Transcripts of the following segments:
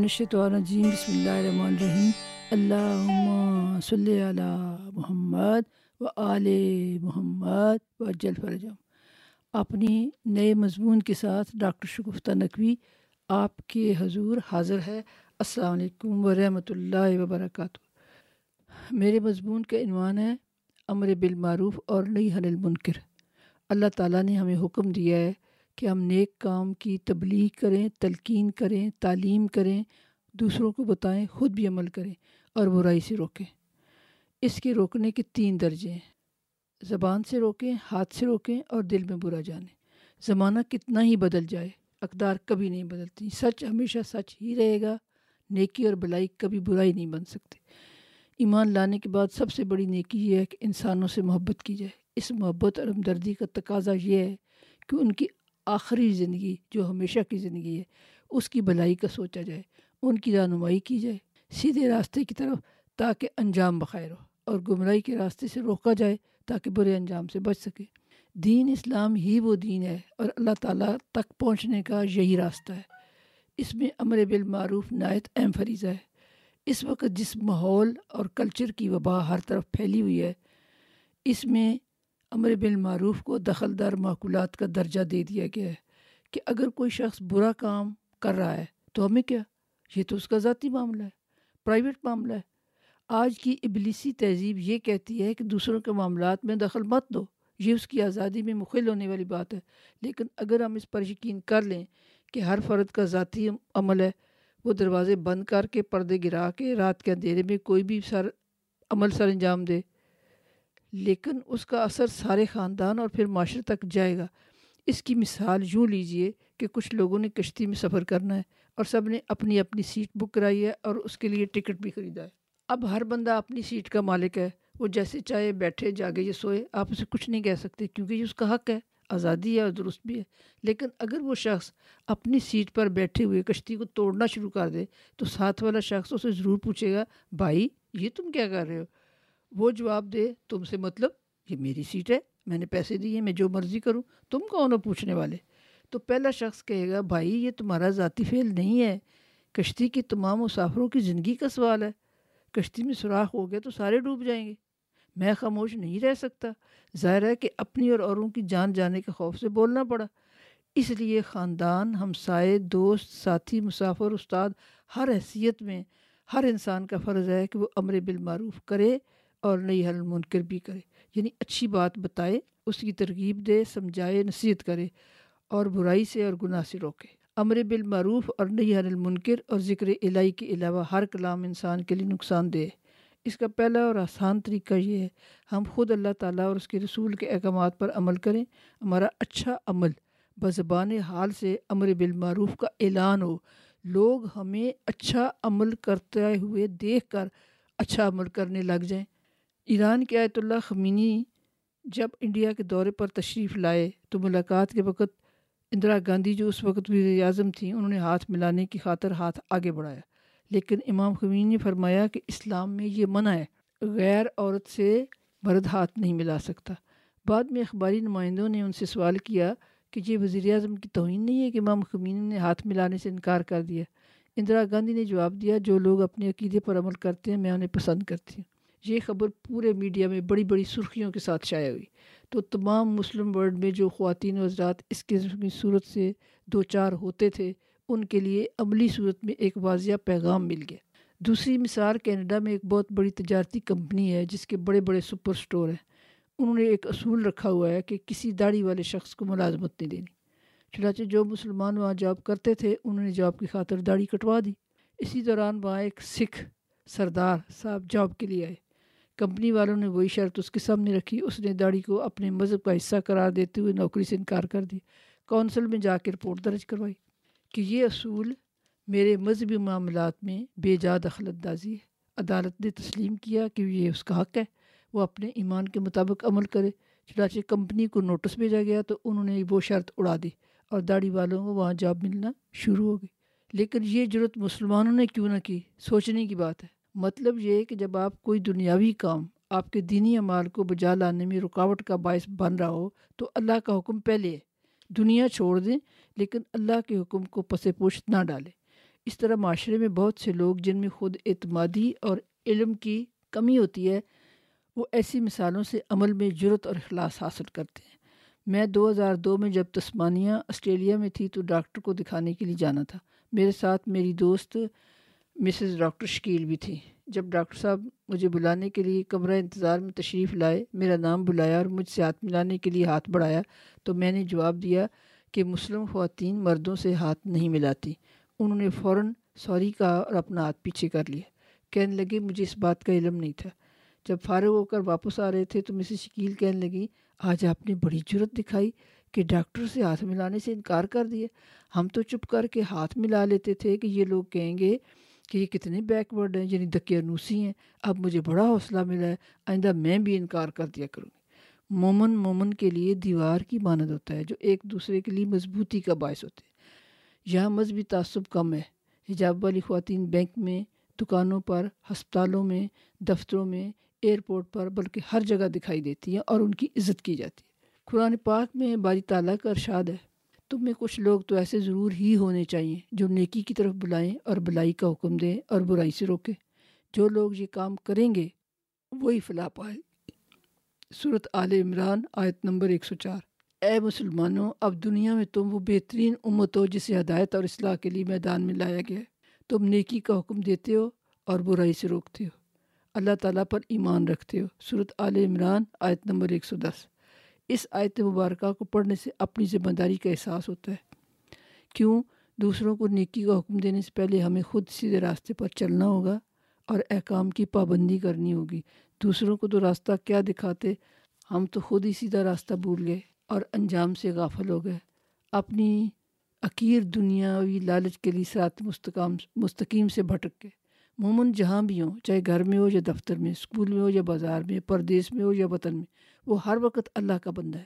من الشیطان الرجیم بسم اللہ الرحمن الرحیم۔ اللہم صلی علی محمد و آل محمد و جل فرجم اپنی نئے مضمون کے ساتھ ڈاکٹر شگفتہ نقوی آپ کے حضور حاضر ہے۔ السلام علیکم ورحمۃ اللہ وبرکاتہ۔ میرے مضمون کا عنوان ہے امر بالمعروف اور نئی حل المنکر۔ اللہ تعالیٰ نے ہمیں حکم دیا ہے کہ ہم نیک کام کی تبلیغ کریں، تلقین کریں، تعلیم کریں، دوسروں کو بتائیں، خود بھی عمل کریں اور برائی سے روکیں۔ اس کے روکنے کے تین درجے ہیں۔ زبان سے روکیں، ہاتھ سے روکیں اور دل میں برا جانیں زمانہ کتنا ہی بدل جائے، اقدار کبھی نہیں بدلتی۔ سچ ہمیشہ سچ ہی رہے گا، نیکی اور بلائی کبھی برائی نہیں بن سکتی۔ ایمان لانے کے بعد سب سے بڑی نیکی یہ ہے کہ انسانوں سے محبت کی جائے۔ اس محبت اور ہمدردی کا تقاضا یہ ہے کہ ان کی آخری زندگی جو ہمیشہ کی زندگی ہے، اس کی بھلائی کا سوچا جائے، ان کی رہنمائی کی جائے، سیدھے راستے کی طرف تاکہ انجام بخیر ہو اور گمراہی کے راستے سے روکا جائے تاکہ برے انجام سے بچ سکے۔ دین اسلام ہی وہ دین ہے اور اللہ تعالیٰ تک پہنچنے کا یہی راستہ ہے۔ اس میں امر بالمعروف نایت اہم فریضہ ہے۔ اس وقت جس ماحول اور کلچر کی وبا ہر طرف پھیلی ہوئی ہے، اس میں امر بالمعروف کو دخل در معقولات کا درجہ دے دیا گیا ہے کہ اگر کوئی شخص برا کام کر رہا ہے تو ہمیں کیا؟ یہ تو اس کا ذاتی معاملہ ہے پرائیویٹ معاملہ ہے۔ آج کی ابلیسی تہذیب یہ کہتی ہے کہ دوسروں کے معاملات میں دخل مت دو۔ یہ اس کی آزادی میں مخل ہونے والی بات ہے۔ لیکن اگر ہم اس پر یقین کر لیں کہ ہر فرد کا ذاتی عمل ہے، وہ دروازے بند کر کے پردے گرا کے رات کے اندھیرے میں کوئی بھی سر، عمل سر انجام دے۔ لیکن اس کا اثر سارے خاندان اور پھر معاشرے تک جائے گا۔ اس کی مثال یوں لیجیے کہ کچھ لوگوں نے کشتی میں سفر کرنا ہے اور سب نے اپنی اپنی سیٹ بک کرائی ہے اور اس کے لیے ٹکٹ بھی خریدا ہے۔ اب ہر بندہ اپنی سیٹ کا مالک ہے۔ وہ جیسے چاہے بیٹھے، جاگے یا سوئے، آپ اسے کچھ نہیں کہہ سکتے کیونکہ یہ اس کا حق ہے۔ آزادی ہے اور درست بھی ہے۔ لیکن اگر وہ شخص اپنی سیٹ پر بیٹھے ہوئے کشتی کو توڑنا شروع کر دے تو ساتھ والا شخص اسے ضرور پوچھے گا، بھائی، یہ تم کیا کر رہے ہو؟ وہ جواب دے، تم سے مطلب یہ میری سیٹ ہے، میں نے پیسے دیے، میں جو مرضی کروں، تم کون ہو پوچھنے والے؟ تو پہلا شخص کہے گا، بھائی، یہ تمہارا ذاتی فعل نہیں ہے، کشتی کی تمام مسافروں کی زندگی کا سوال ہے، کشتی میں سوراخ ہو گیا تو سارے ڈوب جائیں گے۔ میں خاموش نہیں رہ سکتا، ظاہر ہے کہ اپنی اور اوروں کی جان جانے کے خوف سے بولنا پڑا۔ اس لیے خاندان، ہمسائے، دوست، ساتھی، مسافر، استاد، ہر حیثیت میں، ہر انسان کا فرض ہے کہ وہ امر بالمعروف کرے۔ اور نئی حل منکر بھی کرے۔ یعنی اچھی بات بتائے، اس کی ترغیب دے، سمجھائے، نصیحت کرے اور برائی سے اور گناہ سے روکے۔ امر بالمعروف اور نئی حل المنکر اور ذکر الہی کے علاوہ ہر کلام انسان کے لیے نقصان دہ اس کا پہلا اور آسان طریقہ یہ ہے، ہم خود اللہ تعالیٰ اور اس کے رسول کے احکامات پر عمل کریں۔ ہمارا اچھا عمل بزبان حال سے امر بالمعروف کا اعلان ہو۔ لوگ ہمیں اچھا عمل کرتے ہوئے دیکھ کر اچھا عمل کرنے لگ جائیں۔ ایران کے آیت اللہ خمینی جب انڈیا کے دورے پر تشریف لائے تو ملاقات کے وقت اندرا گاندھی جو اس وقت وزیر اعظم تھیں، انہوں نے ہاتھ ملانے کی خاطر ہاتھ آگے بڑھایا۔ لیکن امام خمینی نے فرمایا کہ اسلام میں یہ منع ہے، غیر عورت سے مرد ہاتھ نہیں ملا سکتا۔ بعد میں اخباری نمائندوں نے ان سے سوال کیا کہ یہ وزیر اعظم کی توہین نہیں ہے کہ امام خمینی نے ہاتھ ملانے سے انکار کر دیا۔ اندرا گاندھی نے جواب دیا، جو لوگ اپنے عقیدے پر عمل کرتے ہیں، میں انہیں پسند کرتی ہوں۔ یہ خبر پورے میڈیا میں بڑی بڑی سرخیوں کے ساتھ شائع ہوئی۔ تو تمام مسلم ورلڈ میں جو خواتین و حضرات اس قسم کی صورت سے دو چار ہوتے تھے، ان کے لیے عملی صورت میں ایک واضح پیغام مل گیا۔ دوسری مثال، کینیڈا میں ایک بہت بڑی تجارتی کمپنی ہے جس کے بڑے بڑے سپر سٹور ہیں۔ انہوں نے ایک اصول رکھا ہوا ہے کہ کسی داڑھی والے شخص کو ملازمت نہیں دینی۔ چنانچہ جو مسلمان وہاں جاب کرتے تھے، انہوں نے جاب کی خاطر داڑھی کٹوا دی۔ اسی دوران وہاں ایک سکھ سردار صاحب جاب کے لیے آئے۔ کمپنی والوں نے وہی شرط اس کے سامنے رکھی، اس نے داڑھی کو اپنے مذہب کا حصہ قرار دیتے ہوئے نوکری سے انکار کر دی کونسل میں جا کے رپورٹ درج کروائی کہ یہ اصول میرے مذہبی معاملات میں بے جا دخل اندازی ہے۔ عدالت نے تسلیم کیا کہ یہ اس کا حق ہے، وہ اپنے ایمان کے مطابق عمل کرے۔ چنانچہ کمپنی کو نوٹس بھیجا گیا تو انہوں نے وہ شرط اڑا دی اور داڑھی والوں کو وہاں جاب ملنا شروع ہو گئی۔ لیکن یہ ضرورت مسلمانوں نے کیوں نہ کی؟ سوچنے کی بات ہے۔ مطلب یہ کہ جب آپ کوئی دنیاوی کام آپ کے دینی عمال کو بجا لانے میں رکاوٹ کا باعث بن رہا ہو، تو اللہ کا حکم پہلے ہے۔ دنیا چھوڑ دیں، لیکن اللہ کے حکم کو پس پوش نہ ڈالیں۔ اس طرح معاشرے میں بہت سے لوگ جن میں خود اعتمادی اور علم کی کمی ہوتی ہے، وہ ایسی مثالوں سے عمل میں جرت اور اخلاص حاصل کرتے ہیں۔ میں دو ہزار دو میں جب تسمانیہ آسٹریلیا میں تھی تو ڈاکٹر کو دکھانے کے لیے جانا تھا۔ میرے ساتھ میری دوست مسز ڈاکٹر شکیل بھی تھی۔ جب ڈاکٹر صاحب مجھے بلانے کے لیے کمرہ انتظار میں تشریف لائے، میرا نام بلایا اور مجھ سے ہاتھ ملانے کے لیے ہاتھ بڑھایا، تو میں نے جواب دیا کہ مسلم خواتین مردوں سے ہاتھ نہیں ملاتی۔ انہوں نے فوراً سوری کہا اور اپنا ہاتھ پیچھے کر لیا۔ کہنے لگے، مجھے اس بات کا علم نہیں تھا۔ جب فارغ ہو کر واپس آ رہے تھے تو مسز شکیل کہنے لگی، آج آپ نے بڑی جرت دکھائی کہ ڈاکٹر سے ہاتھ ملانے سے انکار کر دیا۔ ہم تو چپ کر کے ہاتھ ملا لیتے تھے کہ یہ لوگ کہیں گے کہ یہ کتنے بیک ورڈ ہیں یعنی دکیانوسی ہیں۔ اب مجھے بڑا حوصلہ ملا ہے، آئندہ میں بھی انکار کر دیا کروں گی۔ مومن مومن کے لیے دیوار کی مانند ہوتا ہے، جو ایک دوسرے کے لیے مضبوطی کا باعث ہوتے ہیں۔ یہاں مذہبی تعصب کم ہے۔ حجاب والی خواتین بینک میں، دکانوں پر، ہسپتالوں میں، دفتروں میں، ایئرپورٹ پر، بلکہ ہر جگہ دکھائی دیتی ہیں اور ان کی عزت کی جاتی ہے۔ قرآن پاک میں باری تعالیٰ کا ارشاد ہے تم میں کچھ لوگ تو ایسے ضرور ہی ہونے چاہیے جو نیکی کی طرف بلائیں اور بلائی کا حکم دیں اور برائی سے روکیں۔ جو لوگ یہ کام کریں گے، وہی فلاح پائے۔ صورت عال عمران، آیت نمبر ایک سو چار۔ اے مسلمانوں، اب دنیا میں تم وہ بہترین امت ہو جسے ہدایت اور اصلاح کے لیے میدان میں لایا گیا ہے۔ تم نیکی کا حکم دیتے ہو اور برائی سے روکتے ہو۔ اللہ تعالیٰ پر ایمان رکھتے ہو۔ صورت عال عمران، آیت نمبر ایک سو دس۔ اس آیت مبارکہ کو پڑھنے سے اپنی ذمہ داری کا احساس ہوتا ہے۔ کیوں؟ دوسروں کو نیکی کا حکم دینے سے پہلے ہمیں خود سیدھے راستے پر چلنا ہوگا اور احکام کی پابندی کرنی ہوگی۔ دوسروں کو تو راستہ کیا دکھاتے؟ ہم تو خود ہی سیدھا راستہ بھول گئے اور انجام سے غافل ہو گئے۔ اپنی عقیر دنیاوی لالچ کے لیے ساتھ مستقام مستقیم سے بھٹک گئے۔ مومن جہاں بھی ہوں، چاہے گھر میں ہو یا دفتر میں اسکول میں ہو یا بازار میں پردیس میں ہو یا وطن میں، وہ ہر وقت اللہ کا بندہ ہے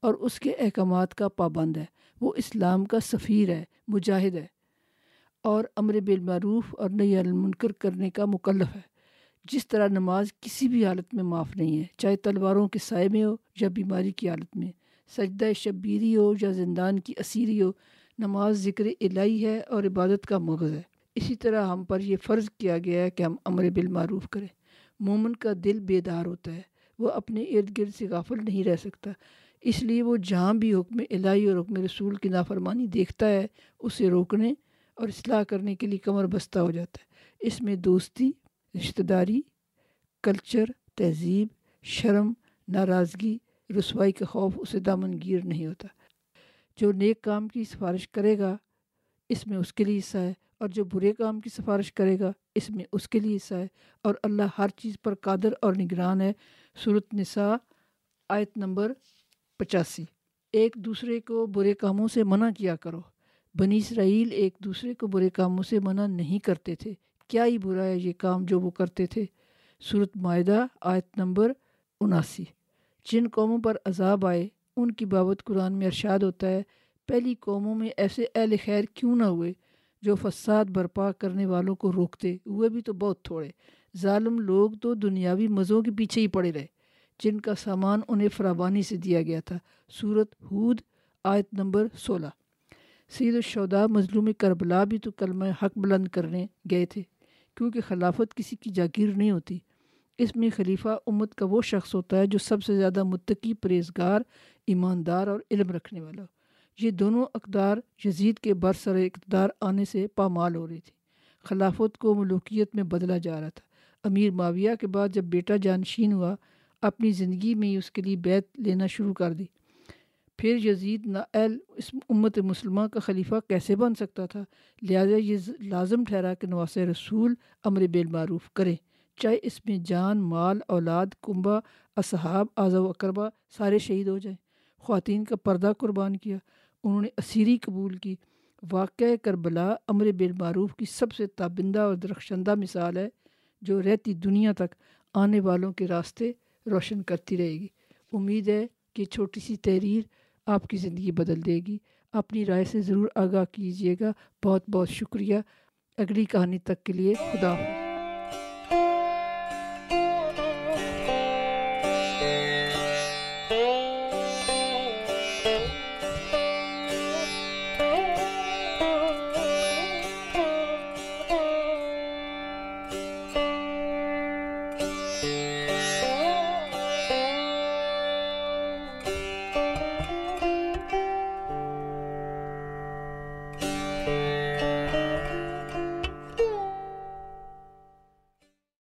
اور اس کے احکامات کا پابند ہے۔ وہ اسلام کا سفیر ہے، مجاہد ہے اور امر بالمعروف اور نئی المنکر کرنے کا مکلف ہے۔ جس طرح نماز کسی بھی حالت میں معاف نہیں ہے، چاہے تلواروں کے سائے میں ہو یا بیماری کی حالت میں، سجدہ شبیری ہو یا زندان کی اسیری ہو، نماز ذکر الہی ہے اور عبادت کا مغز ہے۔ اسی طرح ہم پر یہ فرض کیا گیا ہے کہ ہم امر بالمعروف کریں۔ مومن کا دل بیدار ہوتا ہے، وہ اپنے ارد گرد سے غافل نہیں رہ سکتا۔ اس لیے وہ جہاں بھی حکم الہی اور حکم رسول کی نافرمانی دیکھتا ہے، اسے روکنے اور اصلاح کرنے کے لیے کمر بستہ ہو جاتا ہے۔ اس میں دوستی، رشتہ داری، کلچر، تہذیب، شرم، ناراضگی، رسوائی کا خوف، اسے دامن گیر نہیں ہوتا۔ جو نیک کام کی سفارش کرے گا، اس میں اس کے لیے حصہ ہے۔ اور جو برے کام کی سفارش کرے گا، اس میں اس کے لیے حصہ ہے۔ اور اللہ ہر چیز پر قادر اور نگران ہے۔ صورت نساء، آیت نمبر پچاسی۔ ایک دوسرے کو برے کاموں سے منع کیا کرو۔ بنی اسرائیل ایک دوسرے کو برے کاموں سے منع نہیں کرتے تھے۔ کیا ہی برا ہے یہ کام جو وہ کرتے تھے۔ صورت معاہدہ آیت نمبر اناسی۔ جن قوموں پر عذاب آئے، ان کی بابت قرآن میں ارشاد ہوتا ہے، پہلی قوموں میں ایسے اہل خیر کیوں نہ ہوئے؟ جو فساد برپا کرنے والوں کو روکتے ہوئے بھی تو بہت تھوڑے۔ ظالم لوگ تو دنیاوی مزوں کے پیچھے ہی پڑے رہے، جن کا سامان انہیں فراوانی سے دیا گیا تھا۔ صورت ہود، آیت نمبر سولہ۔ سید الشودا مظلوم کربلا بھی تو کلمہ حق بلند کرنے گئے تھے، کیونکہ خلافت کسی کی جاگیر نہیں ہوتی۔ اس میں خلیفہ امت کا وہ شخص ہوتا ہے جو سب سے زیادہ متقی پریزگار ایماندار اور علم رکھنے والا ہو۔ یہ دونوں اقدار یزید کے برسر اقتدار آنے سے پامال ہو رہی تھی۔ خلافت کو ملوکیت میں بدلا جا رہا تھا۔ امیر معاویہ کے بعد جب بیٹا جانشین ہوا، اپنی زندگی میں ہی اس کے لیے بیت لینا شروع کر دی۔ پھر یزید نااہل اس امت مسلمہ کا خلیفہ کیسے بن سکتا تھا؟ لہذا یہ لازم ٹھہرا کہ نواس رسول امر بالمعروف کرے چاہے اس میں جان، مال، اولاد کنبا اصحاب اعضا و اقربا سارے شہید ہو جائیں۔ خواتین کا پردہ قربان کیا۔ انہوں نے اسیری قبول کی۔ واقع کربلا امر بالمعروف کی سب سے تابندہ اور درخشندہ مثال ہے، جو رہتی دنیا تک آنے والوں کے راستے روشن کرتی رہے گی۔ امید ہے کہ چھوٹی سی تحریر آپ کی زندگی بدل دے گی۔ اپنی رائے سے ضرور آگاہ کیجیے گا۔ بہت بہت شکریہ۔ اگلی کہانی تک کے لیے خدا حافظ۔